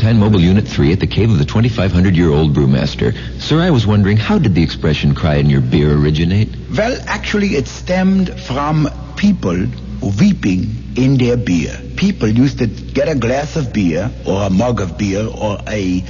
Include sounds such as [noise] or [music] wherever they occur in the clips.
Ballantine Mobile Unit 3 at the cave of the 2,500-year-old brewmaster. Sir, I was wondering, how did the expression cry in your beer originate? Well, actually, it stemmed from people weeping in their beer. People used to get a glass of beer or a mug of beer or a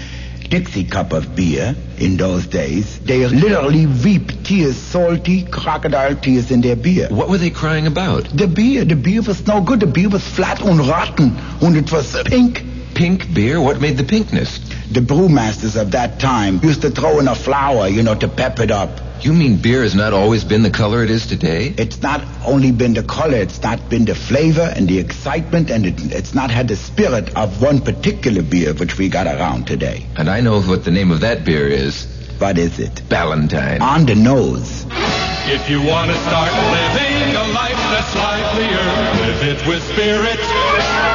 Dixie cup of beer in those days. They literally weep tears, salty crocodile tears in their beer. What were they crying about? The beer, the beer was no good. The beer was flat and rotten, and it was pink. Pink beer? What made the pinkness? The brewmasters of that time used to throw in a flower, you know, to pep it up. You mean beer has not always been the color it is today? It's not only been the color, it's not been the flavor and the excitement, and it, it's not had the spirit of one particular beer which we got around today. And I know what the name of that beer is. What is it? Ballantine. On the nose. If you want to start living a life that's livelier, live it with spirit.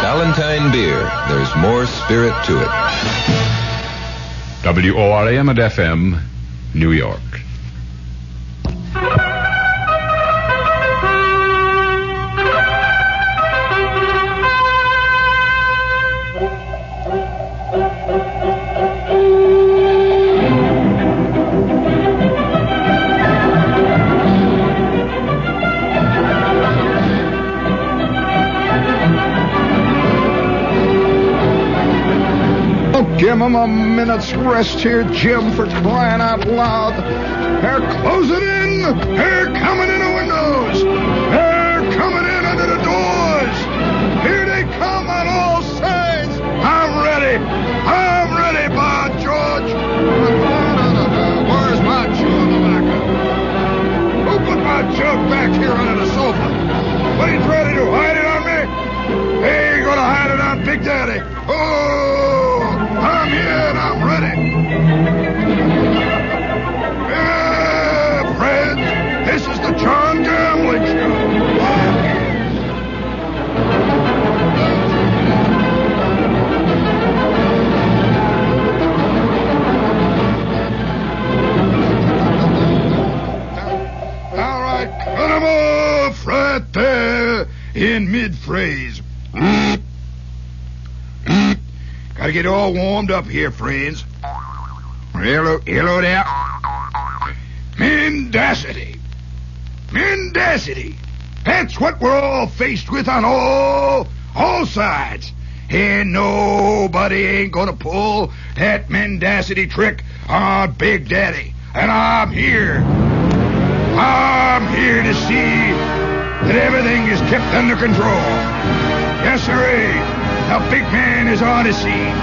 Ballantine beer. There's more spirit to it. WORAM and FM, New York. Give 'em a minute's rest here, Jim, for crying out loud. They're closing in. They're coming in the windows. They're coming in under the doors. Here they come on all sides. I'm ready. I'm ready, by George. Where's my of tobacco? Who put my jug back here under the sofa? What you trying to? Hide it on me? They ain't gonna hide it on Big Daddy. Oh, Gotta get all warmed up here, friends. Hello, hello there. Mendacity. Mendacity. That's what we're all faced with on all, all sides. And nobody ain't gonna pull that mendacity trick on Big Daddy. And I'm here. I'm here to see that everything is kept under control. Yes, sir. The big man is on the scene,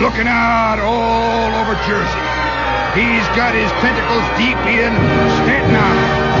looking out all over Jersey. He's got his tentacles deep in Staten Island.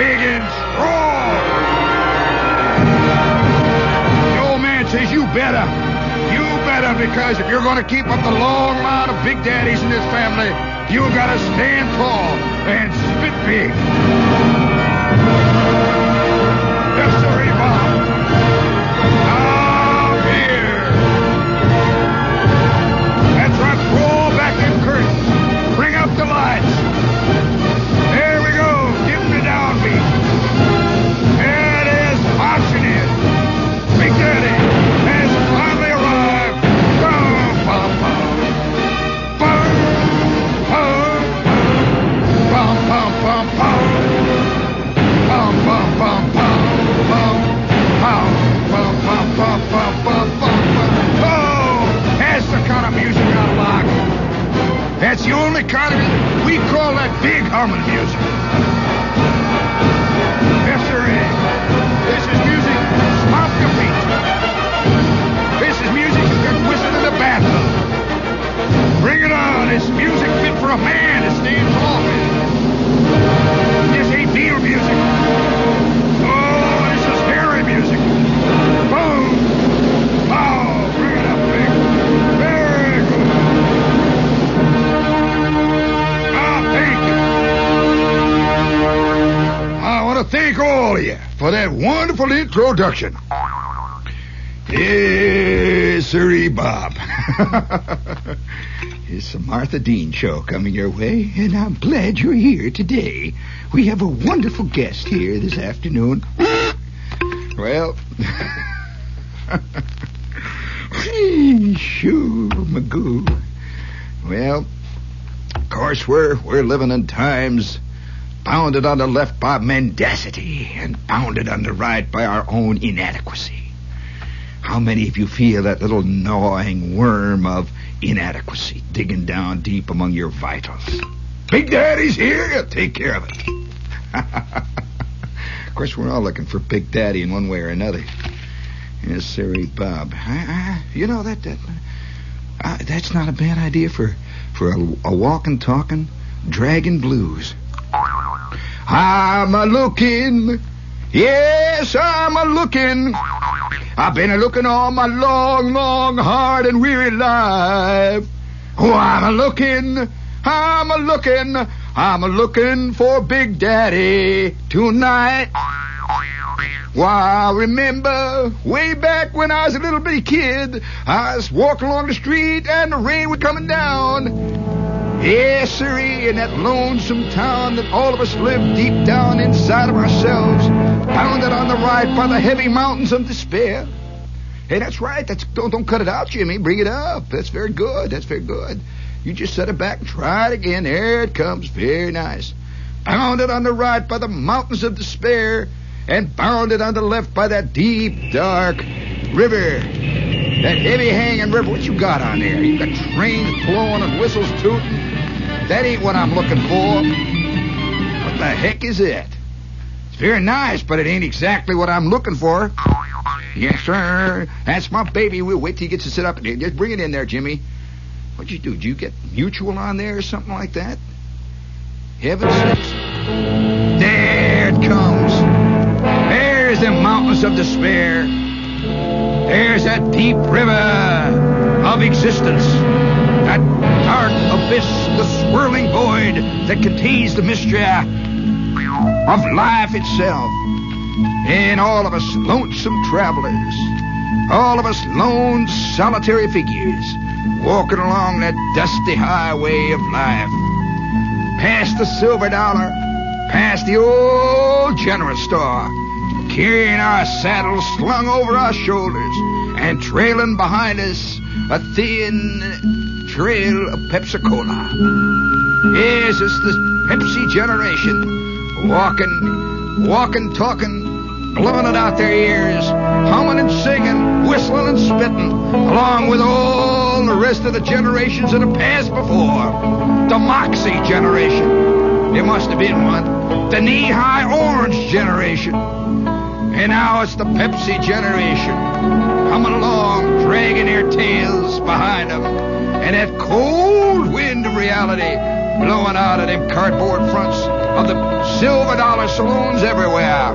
Big and strong. The old man says, you better. You better, because if you're gonna keep up the long line of big daddies in this family, you gotta stand tall and spit big. Introduction. Yes, sirree, Bob. [laughs] it's the Martha Dean Show coming your way, and I'm glad you're here today. We have a wonderful guest here this afternoon. [gasps] well, [laughs] shoo, Magoo. Well, of course, we're we're living in times bounded on the left by mendacity and bounded on the right by our own inadequacy. How many of you feel that little gnawing worm of inadequacy digging down deep among your vitals? Big Daddy's here. He'll take care of it. [laughs] of course, we're all looking for Big Daddy in one way or another. Yes, sirree, Bob. I, I, you know that that uh, that's not a bad idea for for a, a walking, talking dragon blues. I'm a looking, yes, I'm a looking. I've been a looking all my long, long, hard and weary life. Oh, I'm a looking, I'm a looking, I'm a looking for Big Daddy tonight. Why, I remember way back when I was a little bitty kid, I was walking along the street and the rain was coming down. Yes, sirree, in that lonesome town that all of us live deep down inside of ourselves, bounded on the right by the heavy mountains of despair. Hey, that's right. That's don't don't cut it out, Jimmy. Bring it up. That's very good. That's very good. You just set it back and try it again. There it comes. Very nice. Bounded on the right by the mountains of despair, and bounded on the left by that deep, dark river. That heavy hanging river. What you got on there? You got trains blowing and whistles tooting. That ain't what I'm looking for. What the heck is it? It's very nice, but it ain't exactly what I'm looking for. Yes, sir. That's my baby. We'll wait till he gets to sit up. Just bring it in there, Jimmy. What'd you do? Did you get mutual on there or something like that? Heaven sakes. There it comes. There's the mountains of despair. There's that deep river of existence. Dark abyss, the swirling void that contains the mystery of life itself. And all of us lonesome travelers, all of us lone solitary figures, walking along that dusty highway of life. Past the silver dollar, past the old general store, carrying our saddles slung over our shoulders, and trailing behind us a thin trail of Pepsi Cola. Yes, it's the Pepsi generation, walking, walking, talking, blowing it out their ears, humming and singing, whistling and spitting, along with all the rest of the generations that have passed before. The Moxie generation. There must have been one. The Nehi orange generation. And now it's the Pepsi generation. Coming along, dragging their tails behind them. And that cold wind of reality blowing out of them cardboard fronts of the silver dollar saloons everywhere.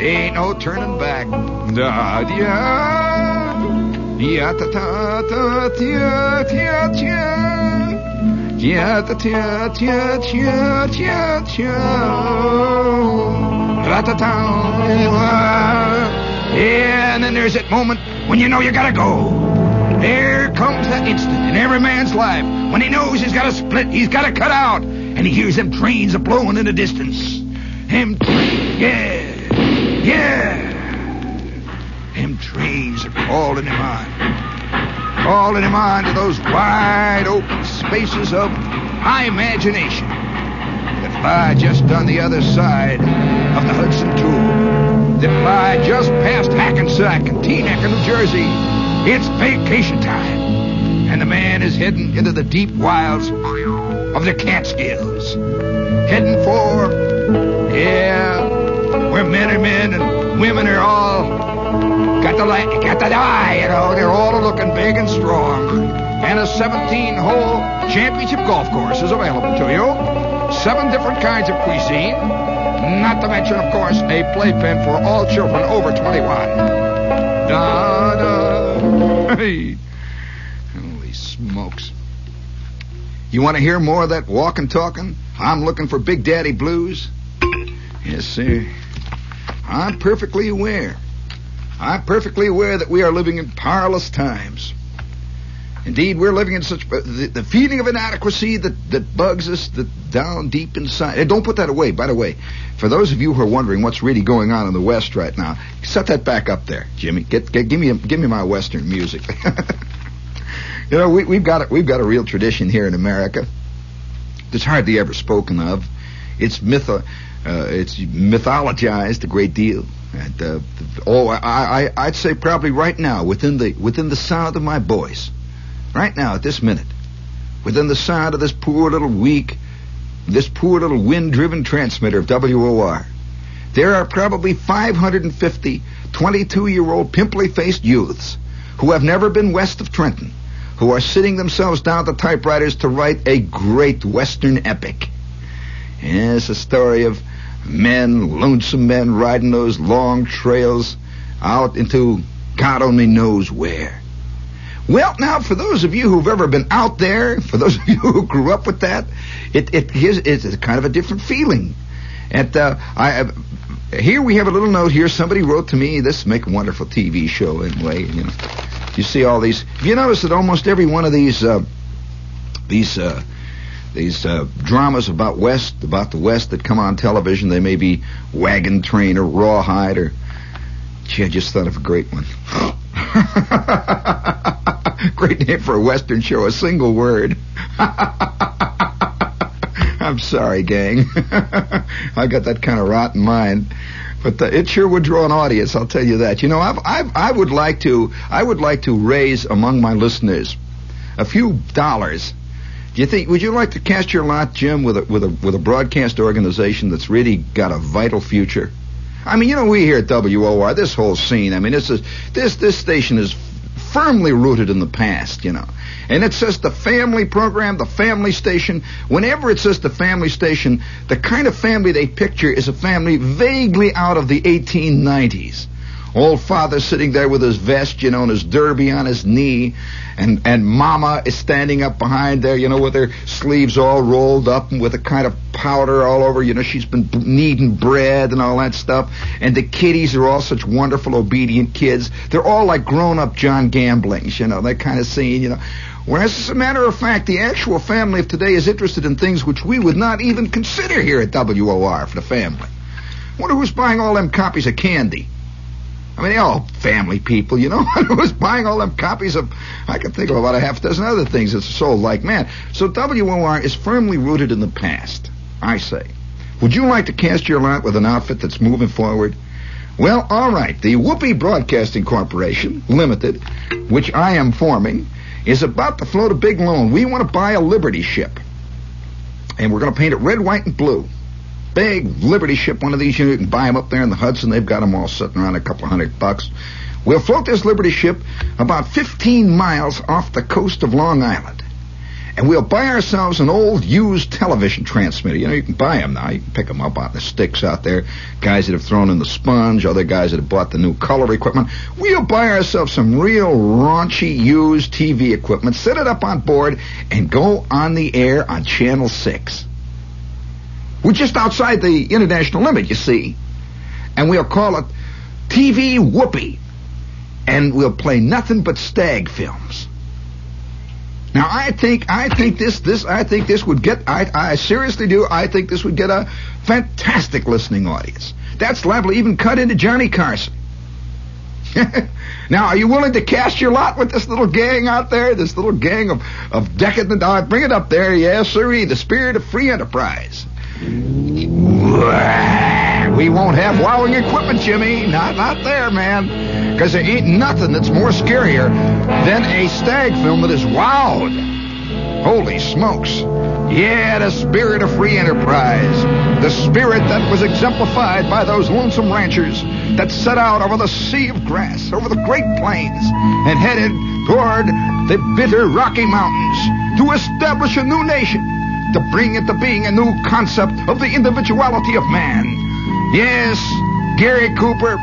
Ain't no turning back. Da dia, ya ta ta ta tia tia tia, ya ta tia tia tia tia tia, ra ta ta. Yeah, and then there's that moment when you know you gotta go. There comes that instant in every man's life when he knows he's got to split, he's got to cut out, and he hears them trains a blowing in the distance. Them trains, yeah, yeah. Them trains are calling him on, calling him on to those wide open spaces of high imagination that lie just on the other side of the Hudson Tube, that lie just past Hackensack and Teaneck New Jersey. It's vacation time, and the man is heading into the deep wilds of the Catskills, heading for, yeah, where men are men and women are all got the light, got the eye, you know. They're all looking big and strong, and a 17-hole championship golf course is available to you. Seven different kinds of cuisine, not to mention, of course, a playpen for all children over 21. Da da. [laughs] Holy smokes. You want to hear more of that walking talking? I'm looking for Big Daddy Blues? Yes, sir. I'm perfectly aware. I'm perfectly aware that we are living in perilous times. Indeed, we're living in such the, the feeling of inadequacy that, that bugs us down deep inside. Don't put that away, by the way. For those of you who are wondering what's really going on in the West right now, set that back up there, Jimmy. Get, get give me a, give me my Western music. [laughs] you know, we, we've got a, we've got a real tradition here in America that's hardly ever spoken of. It's myth, uh, it's mythologized a great deal. And uh, oh, I, I I'd say probably right now within the within the sound of my voice, right now at this minute, within the sound of this poor little weak, this poor little wind-driven transmitter of WOR, there are probably 550 22-year-old pimply-faced youths who have never been west of Trenton, who are sitting themselves down to typewriters to write a great Western epic. Yes, a story of men, lonesome men, riding those long trails out into God only knows where. Well, now, for those of you who've ever been out there, for those of you [laughs] who grew up with that, it, it is, it's kind of a different feeling. And uh, I, here we have a little note here. Somebody wrote to me, this make a wonderful TV show anyway. You know, you see all these. You noticed that almost every one of these, uh, these, uh, these uh, dramas about West, about the West that come on television, they may be Wagon Train or Rawhide or. Gee, I just thought of a great one. [laughs] great name for a Western show, a single word. [laughs] I'm sorry, gang. [laughs] I got that kind of rotten mind. But it sure would draw an audience, I'll tell you that. You know, I've, I've, I would like to, I would like to raise among my listeners a few dollars. Do you think? Would you like to cast your lot, Jim, with a with a with a broadcast organization that's really got a vital future? I mean, you know, we here at WOR, this whole scene. I mean, this is this this station is firmly rooted in the past, you know. And it says the family program, the family station. Whenever it says the family station, the kind of family they picture is a family vaguely out of the 1890s. Old father sitting there with his vest, you know, and his derby on his knee, and and mama is standing up behind there, you know, with her sleeves all rolled up and with a kind of powder all over. You know, she's been kneading bread and all that stuff. And the kiddies are all such wonderful, obedient kids. They're all like grown-up John Gamblings, you know, that kind of scene, you know. Whereas, as a matter of fact, the actual family of today is interested in things which we would not even consider here at WOR for the family. Wonder who's buying all them copies of candy. I mean, they're all family people, you know. [laughs] Who's buying all them copies of? I can think of about a half dozen other things that's sold like man. So WOR is firmly rooted in the past. I say. Would you like to cast your lot with an outfit that's moving forward? Well, all right. The Whoopee Broadcasting Corporation Limited, which I am forming, is about to float a big loan. We want to buy a Liberty ship, and we're going to paint it red, white, and blue big Liberty ship, one of these. You can buy them up there in the Hudson. They've got them all sitting around a couple hundred bucks. We'll float this Liberty ship about 15 miles off the coast of Long Island. And we'll buy ourselves an old used television transmitter. You know, you can buy them now. You can pick them up on the sticks out there. Guys that have thrown in the sponge, other guys that have bought the new color equipment. We'll buy ourselves some real raunchy used TV equipment, set it up on board, and go on the air on Channel 6. We're just outside the international limit, you see. And we'll call it TV Whoopee. And we'll play nothing but stag films. Now I think I think this this I think this would get I I seriously do I think this would get a fantastic listening audience. That's liable even cut into Johnny Carson. [laughs] now, are you willing to cast your lot with this little gang out there? This little gang of, of decadent, uh, bring it up there, yes, sirree, the spirit of free enterprise. We won't have wowing equipment, Jimmy. Not not there, man. Because there ain't nothing that's more scarier than a stag film that is wowed. Holy smokes. Yeah, the spirit of free enterprise. The spirit that was exemplified by those lonesome ranchers that set out over the sea of grass, over the great plains, and headed toward the bitter Rocky Mountains to establish a new nation to bring into being a new concept of the individuality of man. Yes, Gary Cooper,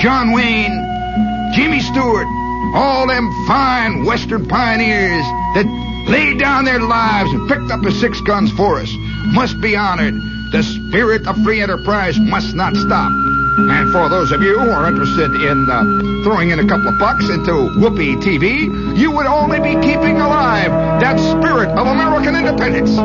John Wayne, Jimmy Stewart, all them fine Western pioneers that laid down their lives and picked up the six guns for us must be honored The spirit of free enterprise must not stop. And for those of you who are interested in uh, throwing in a couple of bucks into Whoopee TV, you would only be keeping alive that spirit of American independence.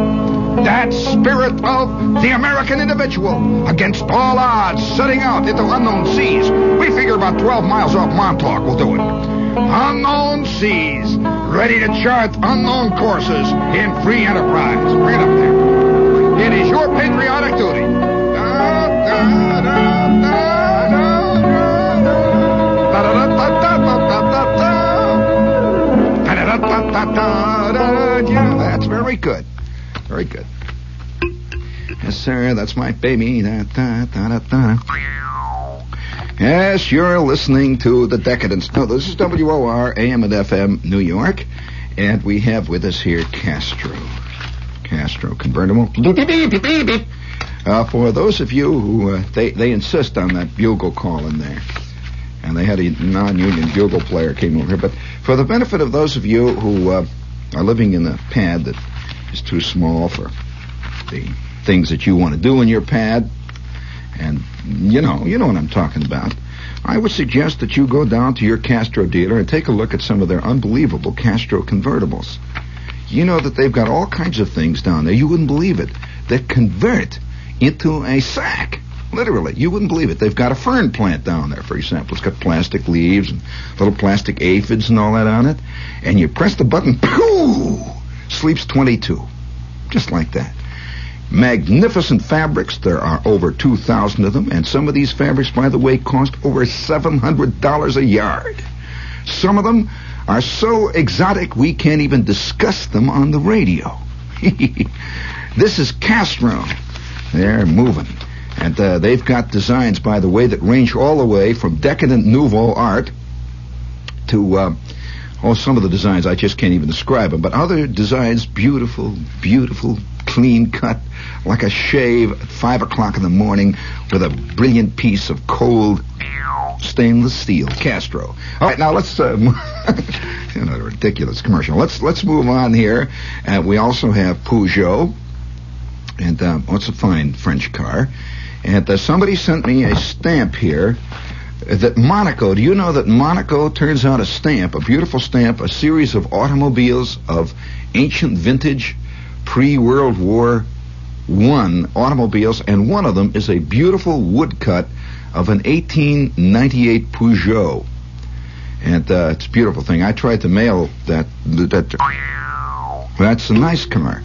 That spirit of the American individual against all odds setting out into unknown seas. We figure about 12 miles off Montauk will do it. Unknown seas, ready to chart unknown courses in free enterprise. Bring it up there. It is your patriotic duty. That's very good. Very good. Yes, sir, that's my baby. Da, da, da, da, da. Yes, you're listening to The Decadence. No, this is WOR, AM and FM, New York. And we have with us here Castro. Castro convertible. Uh, for those of you who, uh, they, they insist on that bugle call in there. And they had a non-union bugle player came over here. But for the benefit of those of you who uh, are living in a pad that is too small for the things that you want to do in your pad, and you know, you know what I'm talking about. I would suggest that you go down to your Castro dealer and take a look at some of their unbelievable Castro convertibles. You know that they've got all kinds of things down there. You wouldn't believe it. That convert into a sack. Literally, you wouldn't believe it. They've got a fern plant down there, for example. It's got plastic leaves and little plastic aphids and all that on it. And you press the button, pooh, sleeps 22. Just like that. Magnificent fabrics. There are over 2,000 of them, and some of these fabrics, by the way, cost over $700 a yard. Some of them are so exotic we can't even discuss them on the radio. [laughs] this is Castro. They're moving. And uh, they've got designs, by the way, that range all the way from decadent nouveau art to, uh, oh, some of the designs I just can't even describe them, but other designs, beautiful, beautiful, clean cut, like a shave at five o'clock in the morning with a brilliant piece of cold stainless steel Castro. All right, now let's uh, [laughs] you know, ridiculous commercial. Let's let's move on here. Uh, we also have Peugeot, and uh, what's a fine French car. And uh, somebody sent me a stamp here that Monaco. Do you know that Monaco turns out a stamp, a beautiful stamp, a series of automobiles of ancient vintage, pre-World War One automobiles, and one of them is a beautiful woodcut of an 1898 Peugeot. And uh, it's a beautiful thing. I tried to mail that. that that's a nice car.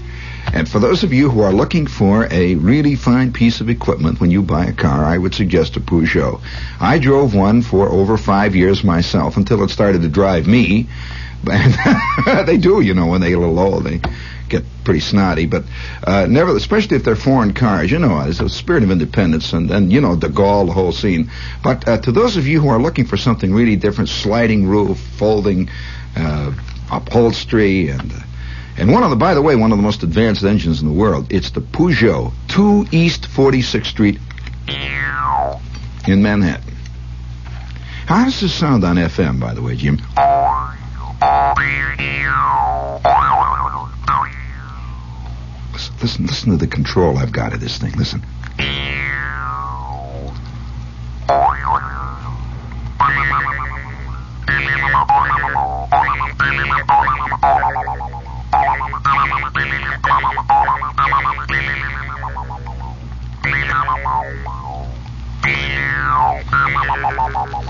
And for those of you who are looking for a really fine piece of equipment when you buy a car, I would suggest a Peugeot. I drove one for over five years myself until it started to drive me. And [laughs] they do, you know, when they get a little old, they get pretty snotty. But uh, never, especially if they're foreign cars, you know, it's a spirit of independence, and then you know, De Gaulle, the whole scene. But uh, to those of you who are looking for something really different, sliding roof, folding uh, upholstery, and uh, and one of the, by the way, one of the most advanced engines in the world. It's the Peugeot 2 East 46th Street in Manhattan. How does this sound on FM, by the way, Jim? Listen, listen, listen to the control I've got of this thing. Listen. [laughs]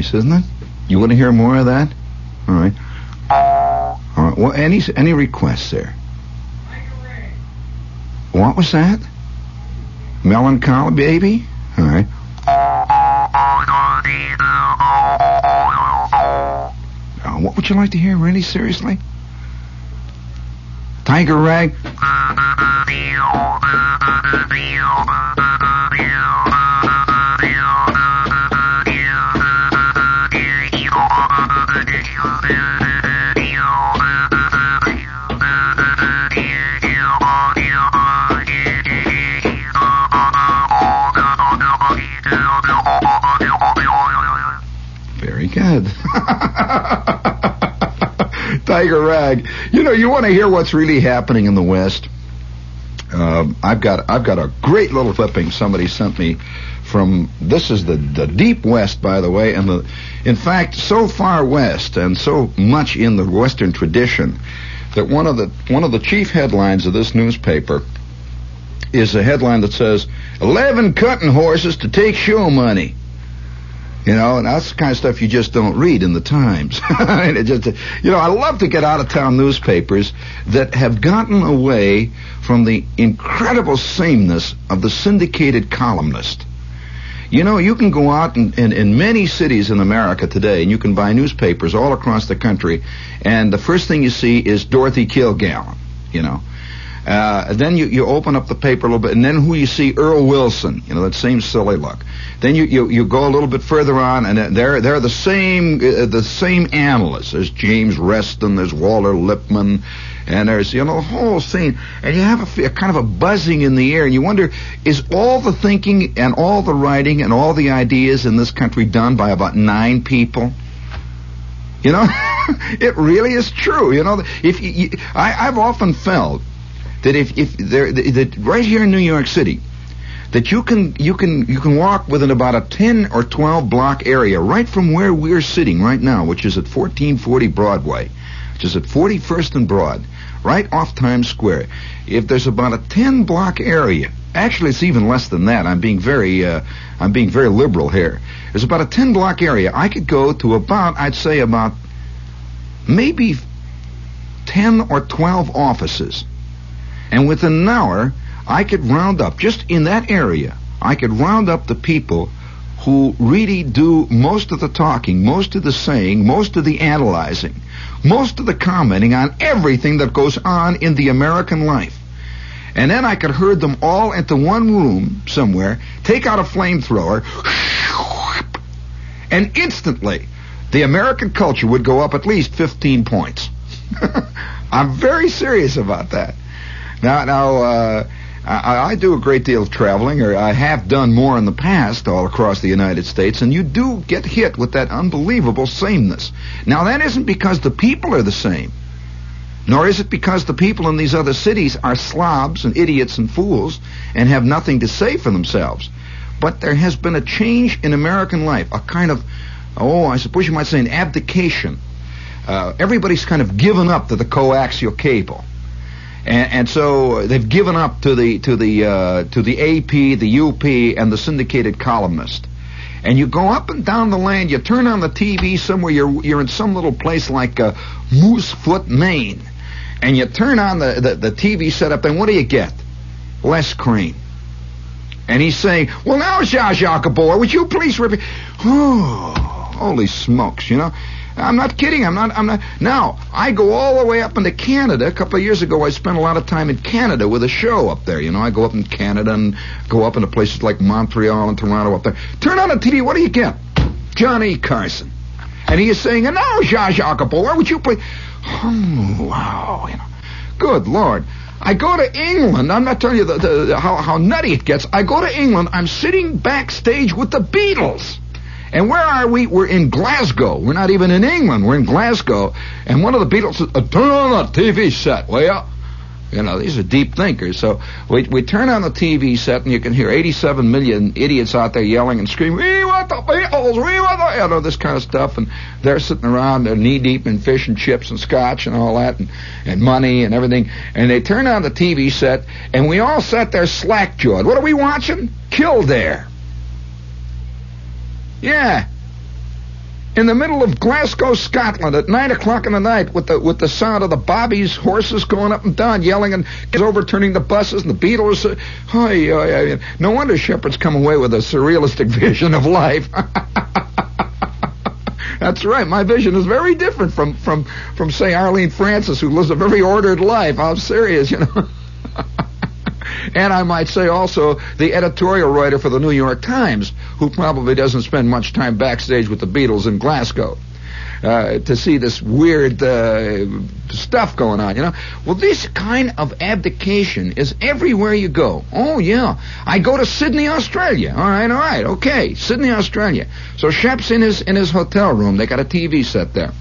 nice, isn't it? You want to hear more of that? All right. All right. Well, any any requests there? What was that? Melancholy baby? All right. Uh, what would you like to hear, really? Seriously? Tiger Rag? Tiger Rag. You know, you want to hear what's really happening in the West? Um, I've got I've got a great little clipping somebody sent me from this is the the deep west by the way and the in fact so far west and so much in the western tradition that one of the one of the chief headlines of this newspaper is a headline that says 11 cutting horses to take show money you know, and that's the kind of stuff you just don't read in the Times. [laughs] and it just, you know, I love to get out of town newspapers that have gotten away from the incredible sameness of the syndicated columnist. You know, you can go out in, in many cities in America today, and you can buy newspapers all across the country, and the first thing you see is Dorothy Kilgallen, you know. Uh, then you, you open up the paper a little bit, and then who you see? Earl Wilson, you know, that same silly look. Then you, you, you go a little bit further on, and they're they're the same uh, the same analysts. There's James Reston, there's Walter Lippmann, and there's you know the whole scene, and you have a, a kind of a buzzing in the air, and you wonder is all the thinking and all the writing and all the ideas in this country done by about nine people? You know, [laughs] it really is true. You know, if you, you, I, I've often felt that if if there that right here in New York City that you can you can you can walk within about a 10 or 12 block area right from where we're sitting right now which is at 1440 Broadway which is at 41st and Broad right off Times Square. If there's about a 10 block area actually it's even less than that I'm being very uh, I'm being very liberal here. There's about a 10 block area I could go to about I'd say about maybe 10 or 12 offices and within an hour, I could round up, just in that area, I could round up the people who really do most of the talking, most of the saying, most of the analyzing, most of the commenting on everything that goes on in the American life. And then I could herd them all into one room somewhere, take out a flamethrower, and instantly the American culture would go up at least 15 points. [laughs] I'm very serious about that. Now, now uh, I, I do a great deal of traveling, or I have done more in the past all across the United States, and you do get hit with that unbelievable sameness. Now, that isn't because the people are the same, nor is it because the people in these other cities are slobs and idiots and fools and have nothing to say for themselves. But there has been a change in American life, a kind of, oh, I suppose you might say an abdication. Uh, everybody's kind of given up to the coaxial cable. And, and, so they've given up to the to the uh, to the AP, the UP, and the syndicated columnist. And you go up and down the land. You turn on the TV somewhere. You're you're in some little place like uh, Moosefoot, Maine, and you turn on the, the the TV setup. And what do you get? Les Crane. And he's saying, "Well, now, Zsa Zsa Gabor, would you please repeat?" [sighs] Holy smokes! You know. I'm not kidding. I'm not. I'm not. Now I go all the way up into Canada. A couple of years ago, I spent a lot of time in Canada with a show up there. You know, I go up in Canada and go up into places like Montreal and Toronto up there. Turn on the TV. What do you get? Johnny Carson, and he is saying, "And now, Zsa Zsa Gabor, would you play?" Oh, wow. You know, good lord. I go to England. I'm not telling you the, the, how, how nutty it gets. I go to England. I'm sitting backstage with the Beatles. And where are we? We're in Glasgow. We're not even in England. We're in Glasgow. And one of the Beatles says, uh, turn on the TV set, will ya? You know, these are deep thinkers. So we, we turn on the TV set and you can hear 87 million idiots out there yelling and screaming, we want the Beatles, we want the, you know, this kind of stuff. And they're sitting around, they're knee deep in fish and chips and scotch and all that and, and money and everything. And they turn on the TV set and we all sat there slack jawed. What are we watching? Kildare. Yeah. In the middle of Glasgow, Scotland, at nine o'clock in the night, with the with the sound of the bobbies, horses going up and down, yelling and overturning the buses, and the Beatles. Uh, oh, yeah, yeah. No wonder Shepherd's come away with a surrealistic [laughs] vision of life. [laughs] That's right. My vision is very different from from from say Arlene Francis, who lives a very ordered life. I'm serious, you know. [laughs] and I might say also the editorial writer for the New York Times, who probably doesn't spend much time backstage with the Beatles in Glasgow. Uh, to see this weird uh, stuff going on, you know. Well, this kind of abdication is everywhere you go. Oh yeah, I go to Sydney, Australia. All right, all right, okay, Sydney, Australia. So Shep's in his in his hotel room. They got a TV set there.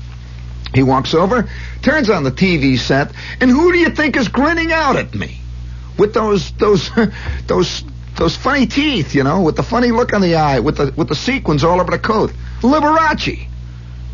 He walks over, turns on the TV set, and who do you think is grinning out at me? With those those [laughs] those those funny teeth, you know, with the funny look on the eye, with the with the sequins all over the coat. Liberace.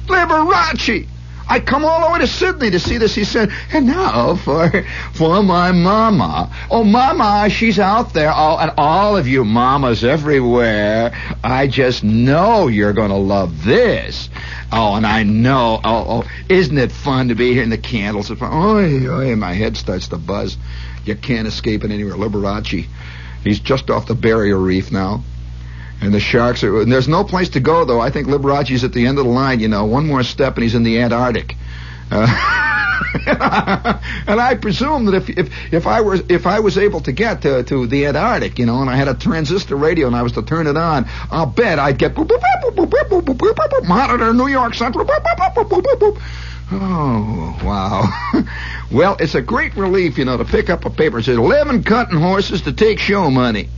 Liberace. I come all the way to Sydney to see this. He said, and now for for my mama. Oh, mama, she's out there. Oh, and all of you mamas everywhere. I just know you're going to love this. Oh, and I know. Oh, oh, isn't it fun to be here in the candles? Oh, oh, my head starts to buzz. You can't escape it anywhere. Liberace. He's just off the barrier reef now. And the sharks are. And there's no place to go though. I think Liberace's at the end of the line. You know, one more step and he's in the Antarctic. Uh, and I presume that if if if I was if I was able to get to, to the Antarctic, you know, and I had a transistor radio and I was to turn it on, I'll bet I'd get boop, boop, boop, boop, boop, boop, boop, boop, boop, boop, boop, monitor New York Central. Oh wow! [laughs] well, it's a great relief, you know, to pick up a paper that says eleven cutting horses to take show money.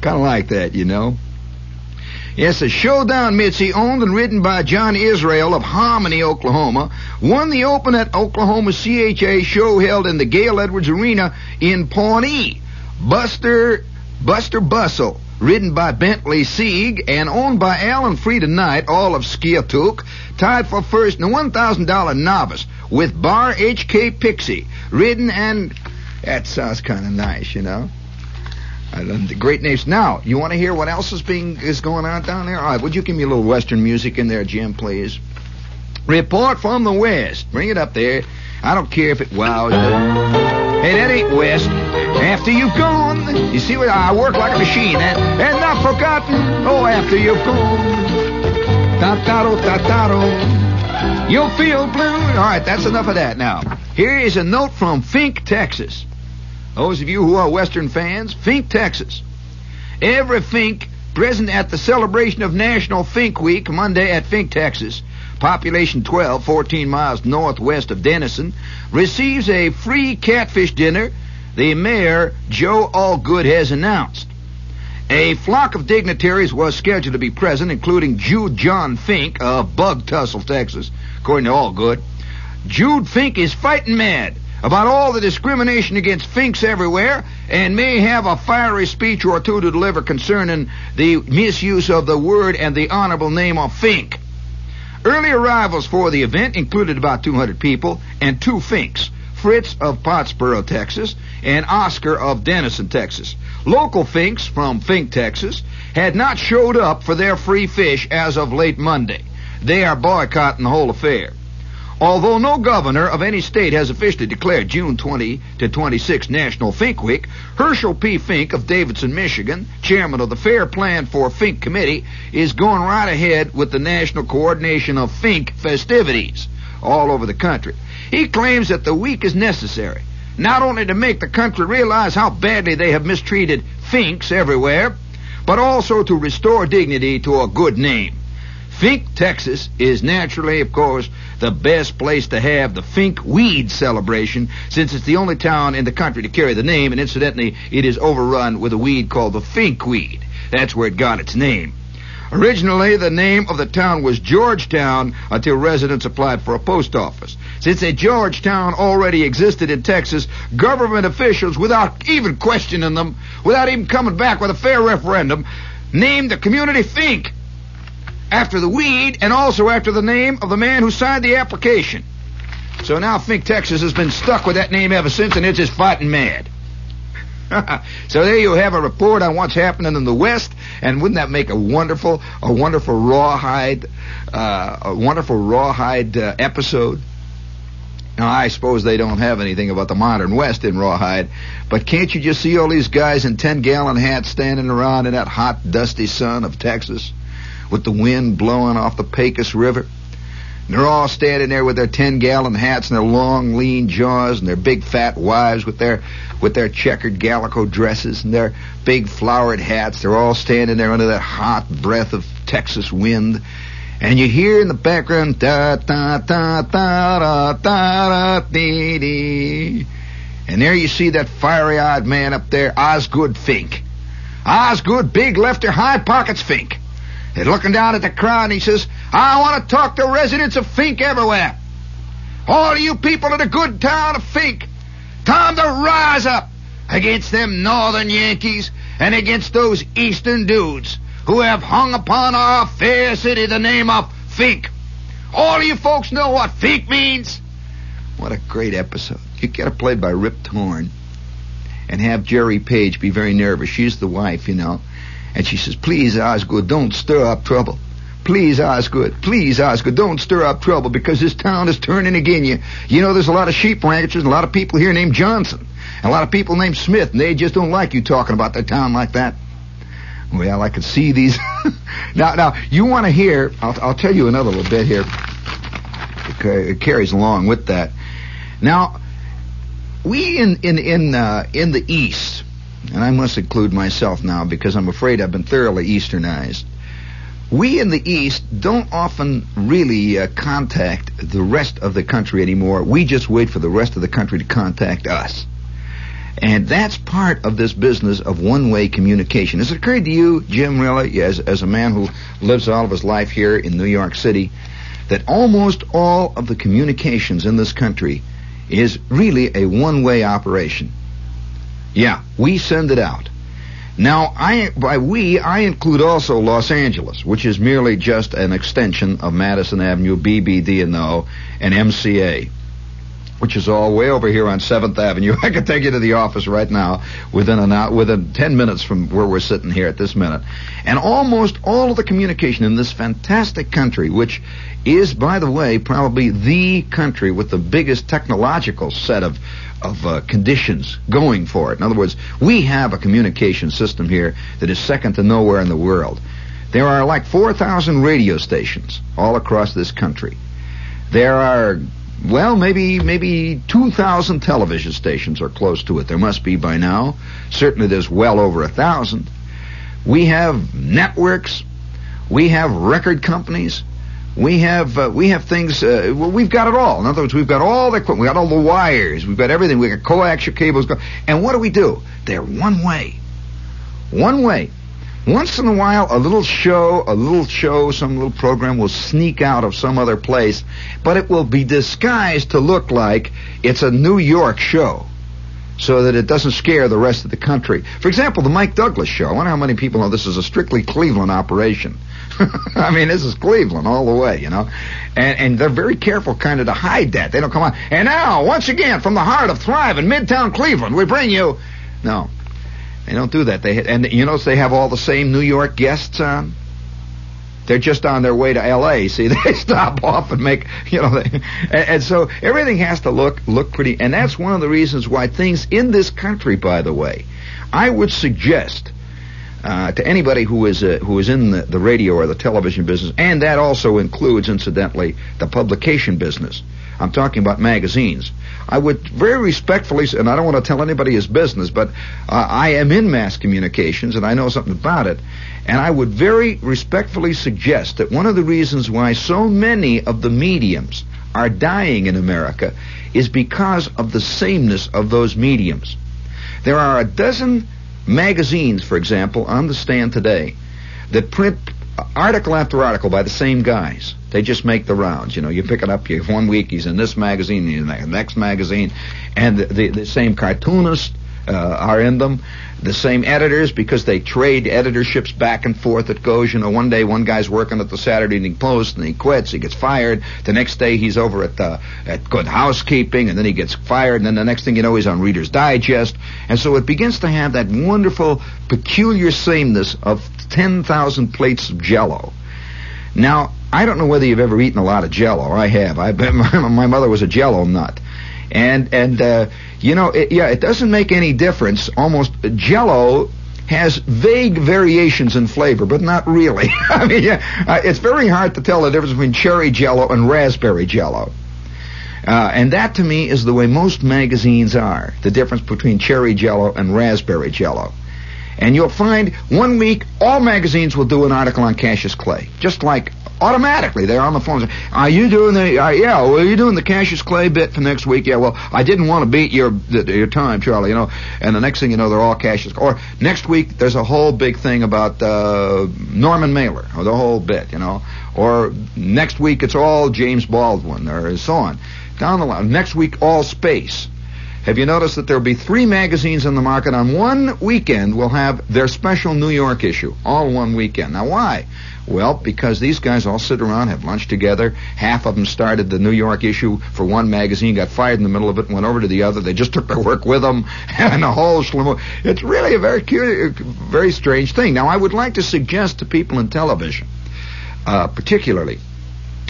Kind of like that, you know. Yes, a Showdown Mitzi, owned and ridden by John Israel of Harmony, Oklahoma, won the Open at Oklahoma CHA show held in the Gale Edwards Arena in Pawnee. Buster, Buster Bustle, ridden by Bentley Sieg and owned by Alan Frieda Knight, all of Skiatook, tied for first in the $1,000 novice with Bar H.K. Pixie, ridden and that sounds kind of nice, you know. Uh, the great names. Now, you want to hear what else is being is going on down there? All right, would you give me a little Western music in there, Jim, please? Report from the West. Bring it up there. I don't care if it wows. Hey, that ain't West. After you've gone, you see what I work like a machine, and, and not forgotten. Oh, after you've gone, tataro tataro, you'll feel blue. All right, that's enough of that. Now, here is a note from Fink, Texas. Those of you who are Western fans, Fink, Texas. Every Fink present at the celebration of National Fink Week Monday at Fink, Texas, population 12, 14 miles northwest of Denison, receives a free catfish dinner the mayor, Joe Allgood, has announced. A flock of dignitaries was scheduled to be present, including Jude John Fink of Bug Tussle, Texas, according to Allgood. Jude Fink is fighting mad about all the discrimination against finks everywhere and may have a fiery speech or two to deliver concerning the misuse of the word and the honorable name of fink. Early arrivals for the event included about 200 people and two finks. Fritz of Pottsboro, Texas, and Oscar of Denison, Texas. Local finks from Fink, Texas, had not showed up for their free fish as of late Monday. They are boycotting the whole affair. Although no governor of any state has officially declared June 20 to 26 National Fink Week, Herschel P. Fink of Davidson, Michigan, chairman of the Fair Plan for Fink Committee, is going right ahead with the national coordination of Fink festivities all over the country. He claims that the week is necessary, not only to make the country realize how badly they have mistreated Finks everywhere, but also to restore dignity to a good name. Fink, Texas is naturally, of course, the best place to have the Fink Weed celebration since it's the only town in the country to carry the name, and incidentally, it is overrun with a weed called the Fink Weed. That's where it got its name. Originally, the name of the town was Georgetown until residents applied for a post office. Since a Georgetown already existed in Texas, government officials, without even questioning them, without even coming back with a fair referendum, named the community Fink after the weed and also after the name of the man who signed the application. So now Fink, Texas has been stuck with that name ever since, and it's just fighting mad. [laughs] so there you have a report on what's happening in the West, and wouldn't that make a wonderful, a wonderful rawhide, uh, a wonderful rawhide uh, episode? Now I suppose they don't have anything about the modern West in rawhide, but can't you just see all these guys in ten-gallon hats standing around in that hot, dusty sun of Texas? With the wind blowing off the Pecos River. And they're all standing there with their ten gallon hats and their long lean jaws and their big fat wives with their with their checkered gallico dresses and their big flowered hats. They're all standing there under that hot breath of Texas wind. And you hear in the background da da da da da da da dee dee. And there you see that fiery eyed man up there, Osgood Fink. Osgood, big lefter, high pockets Fink. And looking down at the crowd, and he says, I want to talk to residents of Fink everywhere. All you people in the good town of Fink, time to rise up against them northern Yankees and against those eastern dudes who have hung upon our fair city the name of Fink. All you folks know what Fink means? What a great episode. You get it played by Rip Torn and have Jerry Page be very nervous. She's the wife, you know. And she says, Please, Osgood, don't stir up trouble. Please, Osgood, please, Osgood, don't stir up trouble because this town is turning again you. You know, there's a lot of sheep ranchers and a lot of people here named Johnson. And a lot of people named Smith, and they just don't like you talking about their town like that. Well, I could see these. [laughs] now, now, you want to hear, I'll, I'll tell you another little bit here. It, carries along with that. Now, we in, in, in, uh, in the East, and I must include myself now because I'm afraid I've been thoroughly easternized. We in the East don't often really uh, contact the rest of the country anymore. We just wait for the rest of the country to contact us. And that's part of this business of one-way communication. Has it occurred to you, Jim, really, as, as a man who lives all of his life here in New York City, that almost all of the communications in this country is really a one-way operation? Yeah, we send it out. Now, I, by we, I include also Los Angeles, which is merely just an extension of Madison Avenue, BBD&O, and MCA, which is all way over here on 7th Avenue. [laughs] I could take you to the office right now within an hour, within 10 minutes from where we're sitting here at this minute. And almost all of the communication in this fantastic country, which is, by the way, probably the country with the biggest technological set of of uh, conditions going for it. In other words, we have a communication system here that is second to nowhere in the world. There are like 4,000 radio stations all across this country. There are, well, maybe maybe 2,000 television stations are close to it. There must be by now. Certainly, there's well over a thousand. We have networks. We have record companies. We have uh, we have things. Uh, well, we've got it all. In other words, we've got all the equipment. We've got all the wires. We've got everything. We've got coaxial cables. And what do we do? They're one way. One way. Once in a while, a little show, a little show, some little program will sneak out of some other place, but it will be disguised to look like it's a New York show so that it doesn't scare the rest of the country. For example, the Mike Douglas show. I wonder how many people know this is a strictly Cleveland operation. [laughs] I mean, this is Cleveland all the way, you know. And, and they're very careful kind of to hide that. They don't come on. And now, once again, from the heart of Thrive in Midtown Cleveland, we bring you. No. They don't do that. They and you notice they have all the same New York guests on. They're just on their way to L.A. See, [laughs] they stop off and make you know, they, and, and so everything has to look look pretty. And that's one of the reasons why things in this country, by the way, I would suggest uh, to anybody who is uh, who is in the, the radio or the television business, and that also includes, incidentally, the publication business. I'm talking about magazines. I would very respectfully, and I don't want to tell anybody his business, but uh, I am in mass communications and I know something about it. And I would very respectfully suggest that one of the reasons why so many of the mediums are dying in America is because of the sameness of those mediums. There are a dozen magazines, for example, on the stand today that print article after article by the same guys. They just make the rounds. You know, you pick it up. You one week he's in this magazine, he's in the next magazine, and the, the, the same cartoonists uh, are in them. The same editors because they trade editorships back and forth. It goes, you know, one day one guy's working at the Saturday Evening Post and he quits, he gets fired. The next day he's over at uh, at Good Housekeeping and then he gets fired. And then the next thing you know he's on Reader's Digest. And so it begins to have that wonderful, peculiar sameness of 10,000 plates of Jello. Now, I don't know whether you've ever eaten a lot of Jello. I have. I bet [laughs] my, my mother was a Jello nut, and and uh, you know, it, yeah, it doesn't make any difference. Almost Jello has vague variations in flavor, but not really. [laughs] I mean, yeah, uh, it's very hard to tell the difference between cherry jello and raspberry jello. Uh, and that to me is the way most magazines are. The difference between cherry jello and raspberry jello. And you'll find one week all magazines will do an article on Cassius Clay, just like automatically. They're on the phone. Are you doing the? Uh, yeah, well, are you doing the Cassius Clay bit for next week? Yeah. Well, I didn't want to beat your your time, Charlie. You know. And the next thing you know, they're all Cassius. Or next week, there's a whole big thing about uh, Norman Mailer, or the whole bit. You know. Or next week, it's all James Baldwin, or so on. Down the line. Next week, all space. Have you noticed that there'll be three magazines in the market on one weekend will have their special New York issue, all one weekend. Now why? Well, because these guys all sit around, have lunch together. Half of them started the New York issue for one magazine, got fired in the middle of it, and went over to the other. They just [laughs] took their work with them, [laughs] and the whole schlim. It's really a very curious, very strange thing. Now, I would like to suggest to people in television, uh, particularly,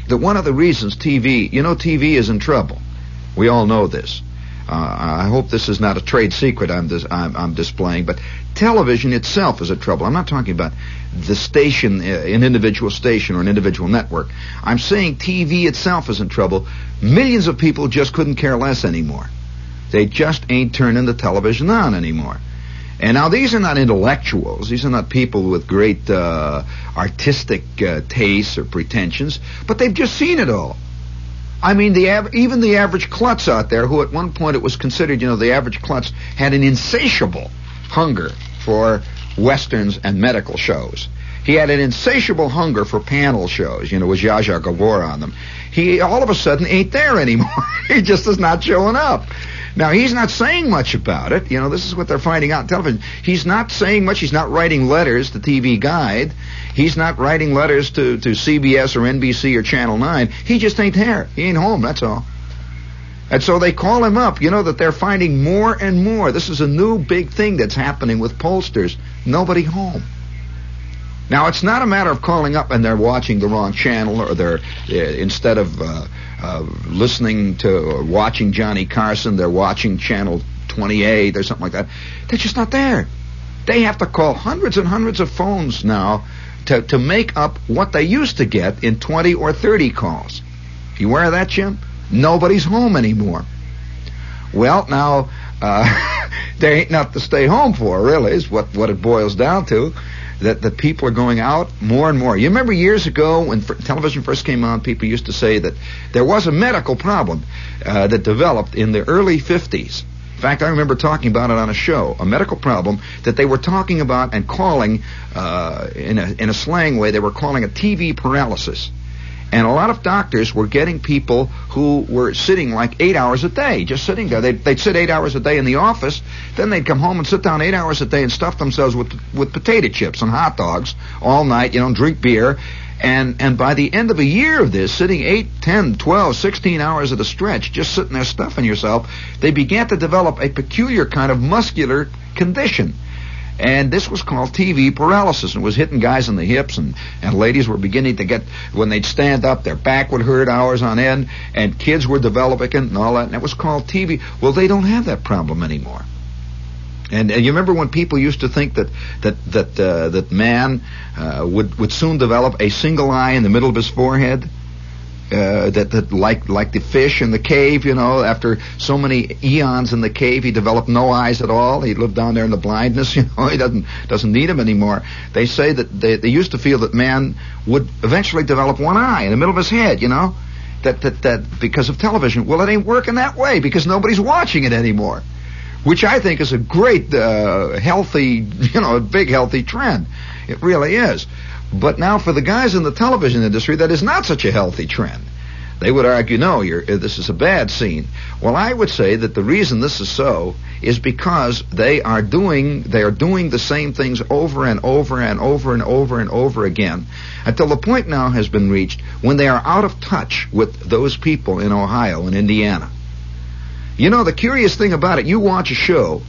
that one of the reasons TV, you know, TV is in trouble. We all know this. Uh, I hope this is not a trade secret I'm, dis- I'm, I'm, displaying, but television itself is in trouble. I'm not talking about the station, uh, an individual station or an individual network. I'm saying TV itself is in trouble. Millions of people just couldn't care less anymore. They just ain't turning the television on anymore. And now these are not intellectuals. These are not people with great uh, artistic uh, tastes or pretensions, but they've just seen it all. I mean, the av- even the average klutz out there, who at one point it was considered, you know, the average klutz had an insatiable hunger for westerns and medical shows. He had an insatiable hunger for panel shows, you know, with Zsa Zsa Gabor on them. He all of a sudden ain't there anymore. [laughs] he just is not showing up. Now he's not saying much about it. You know, this is what they're finding out on television. He's not saying much. He's not writing letters to TV Guide. He's not writing letters to, to CBS or NBC or Channel 9. He just ain't there. He ain't home, that's all. And so they call him up. You know that they're finding more and more. This is a new big thing that's happening with pollsters. Nobody home. Now it's not a matter of calling up and they're watching the wrong channel or they're uh, instead of uh, uh, listening to or watching Johnny Carson, they're watching channel 28 or something like that. They're just not there. They have to call hundreds and hundreds of phones now to, to make up what they used to get in 20 or 30 calls. You aware of that, Jim? Nobody's home anymore. Well, now, uh, [laughs] there ain't nothing to stay home for, really, is what, what it boils down to. That, the people are going out more and more. You remember years ago when f- television first came on, people used to say that there was a medical problem uh, that developed in the early 50s. In fact, I remember talking about it on a show, a medical problem that they were talking about and calling, uh, in, a, in a slang way, they were calling a TV paralysis. And a lot of doctors were getting people who were sitting like eight hours a day, just sitting there. They'd, they'd sit eight hours a day in the office, then they'd come home and sit down eight hours a day and stuff themselves with with potato chips and hot dogs all night, you know, drink beer. And and by the end of a year of this, sitting 8, 10, 12, 16 hours at a stretch, just sitting there stuffing yourself, they began to develop a peculiar kind of muscular condition. And this was called TV paralysis. And was hitting guys in the hips, and, and ladies were beginning to get, when they'd stand up, their back would hurt hours on end, and kids were developing and all that. And it was called TV. Well, they don't have that problem anymore. And, and you remember when people used to think that that that uh, that man uh, would would soon develop a single eye in the middle of his forehead, uh, that that like like the fish in the cave, you know, after so many eons in the cave, he developed no eyes at all. He lived down there in the blindness, [laughs] you know, he doesn't doesn't need them anymore. They say that they they used to feel that man would eventually develop one eye in the middle of his head, you know, that that that because of television. Well, it ain't working that way because nobody's watching it anymore which I think is a great, uh, healthy, [laughs] you know, a big healthy trend. It really is. But now for the guys in the television industry, that is not such a healthy trend. They would argue, no, uh, this is a bad scene. Well, I would say that the reason this is so is because they are doing they are doing the same things over and over and over and over and over again until the point now has been reached when they are out of touch with those people in Ohio and Indiana. You know, the curious thing about it, you watch a show,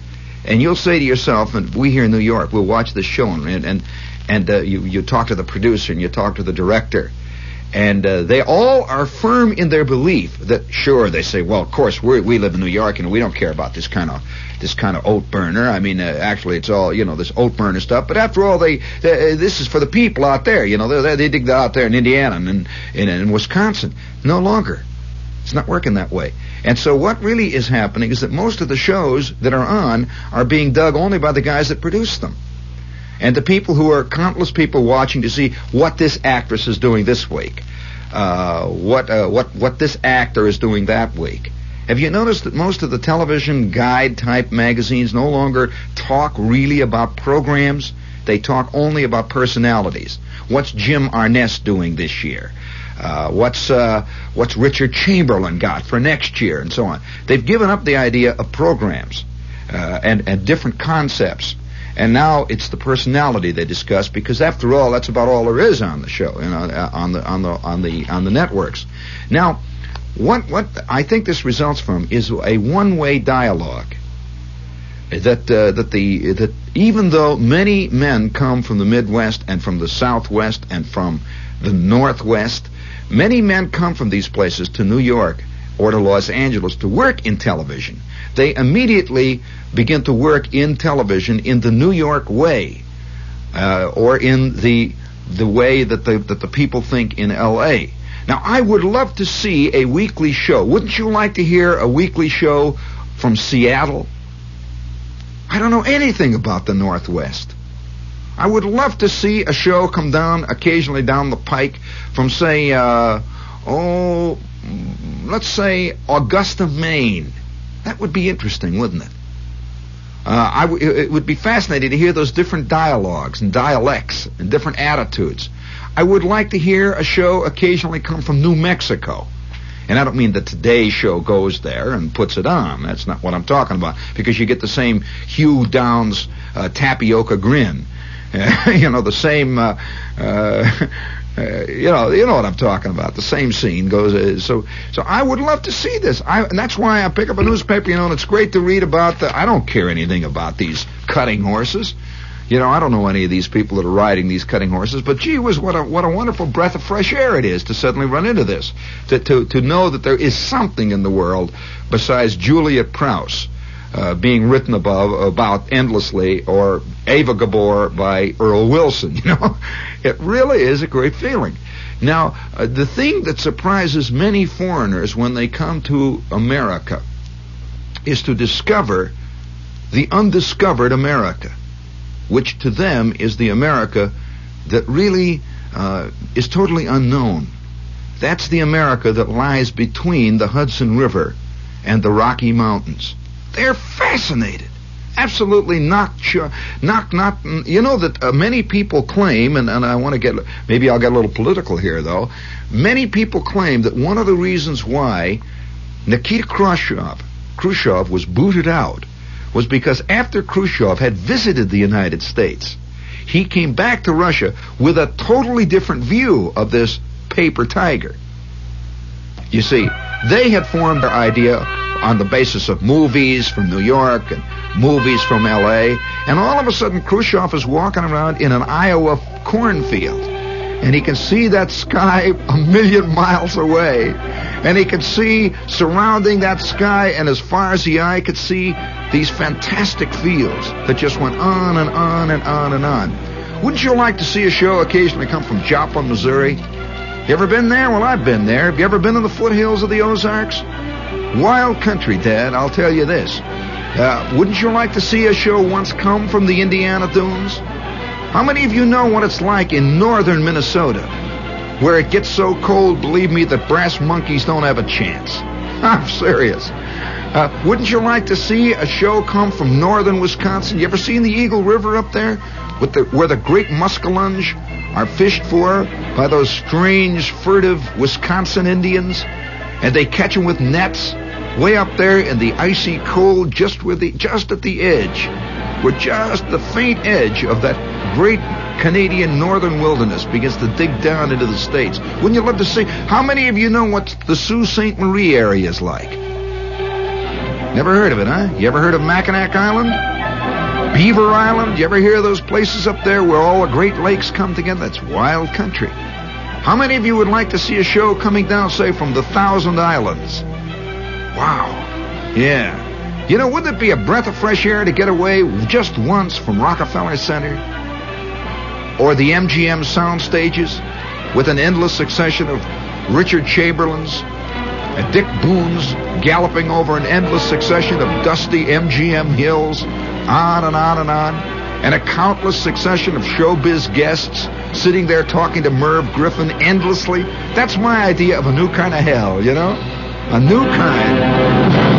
and you'll say to yourself, and we here in New York, we'll watch this show, and and and uh, you you talk to the producer and you talk to the director, And uh, they all are firm in their belief that, sure, they say, well, of course, we we live in New York and we don't care about this kind of this kind of oat burner. I mean, uh, actually, it's all you know, this oat burner stuff. But after all, they, they this is for the people out there. You know, they, they dig that out there in Indiana and in, in Wisconsin. No longer. It's not working that way. And so what really is happening is that most of the shows that are on are being dug only by the guys that produce them. And the people who are countless people watching to see what this actress is doing this week, uh, what uh, what what this actor is doing that week. Have you noticed that most of the television guide type magazines no longer talk really about programs? They talk only about personalities. What's Jim Arness doing this year? Uh, what's uh, what's Richard Chamberlain got for next year, and so on. They've given up the idea of programs uh, and and different concepts. And now it's the personality they discuss because, after all, that's about all there is on the show, you know, uh, on the on the on the on the networks. Now, what what I think this results from is a one-way dialogue. That uh, that the that even though many men come from the Midwest and from the Southwest and from the Northwest, many men come from these places to New York or to Los Angeles to work in television. They immediately begin to work in television in the New York way, uh, or in the the way that the that the people think in L.A. Now, I would love to see a weekly show. Wouldn't you like to hear a weekly show from Seattle? I don't know anything about the Northwest. I would love to see a show come down occasionally down the pike from, say, uh, oh, let's say Augusta, Maine. That would be interesting, wouldn't it? Uh, I w- it would be fascinating to hear those different dialogues and dialects and different attitudes. I would like to hear a show occasionally come from New Mexico. And I don't mean the Today Show goes there and puts it on. That's not what I'm talking about. Because you get the same Hugh Downs uh, tapioca grin. [laughs] you know, the same, uh, uh, you know, you know what I'm talking about. The same scene goes. Uh, so, so I would love to see this. I, and that's why I pick up a newspaper. You know, and it's great to read about the. I don't care anything about these cutting horses. You know, I don't know any of these people that are riding these cutting horses, but gee whiz, what a what a wonderful breath of fresh air it is to suddenly run into this. To to to know that there is something in the world besides Juliet Prowse. Uh, being written above about endlessly, or Eva Gabor by Earl Wilson. [laughs] You know, it really is a great feeling. Now, uh, the thing that surprises many foreigners when they come to America is to discover the undiscovered America, which to them is the America that really uh, is totally unknown. That's the America that lies between the Hudson River and the Rocky Mountains. They're fascinated. Absolutely sure. Not, not, you know that uh, many people claim, and, and I want to get, maybe I'll get a little political here though. Many people claim that one of the reasons why Nikita Khrushchev, Khrushchev was booted out was because after Khrushchev had visited the United States, he came back to Russia with a totally different view of this paper tiger. You see, they had formed their idea on the basis of movies from New York and movies from LA, and all of a sudden Khrushchev is walking around in an Iowa cornfield, and he can see that sky a million miles away, and he can see surrounding that sky, and as far as the eye could see, these fantastic fields that just went on and on and on and on. Wouldn't you like to see a show occasionally come from Joplin, Missouri? You ever been there? Well, I've been there. Have you ever been in the foothills of the Ozarks? Wild country, Dad, I'll tell you this. Uh, wouldn't you like to see a show once come from the Indiana Dunes? How many of you know what it's like in northern Minnesota? Where it gets so cold, believe me, that brass monkeys don't have a chance. [laughs] I'm serious. Uh, wouldn't you like to see a show come from northern Wisconsin? You ever seen the Eagle River up there? With the, where the great muskellunge are fished for by those strange, furtive Wisconsin Indians? And they catch them with nets way up there in the icy cold, just with the just at the edge, where just the faint edge of that great Canadian northern wilderness begins to dig down into the states. Wouldn't you love to see? How many of you know what the Sault Ste. Marie area is like? Never heard of it, huh? You ever heard of Mackinac Island? Beaver Island? You ever hear of those places up there where all the Great Lakes come together? That's wild country. How many of you would like to see a show coming down, say, from the Thousand Islands? Wow. Yeah. You know, wouldn't it be a breath of fresh air to get away just once from Rockefeller Center? Or the MGM sound stages with an endless succession of Richard Chamberlains and Dick Boone's galloping over an endless succession of dusty MGM hills, on and on and on, and a countless succession of showbiz guests sitting there talking to Merv Griffin endlessly. That's my idea of a new kind of hell, you know? A new kind.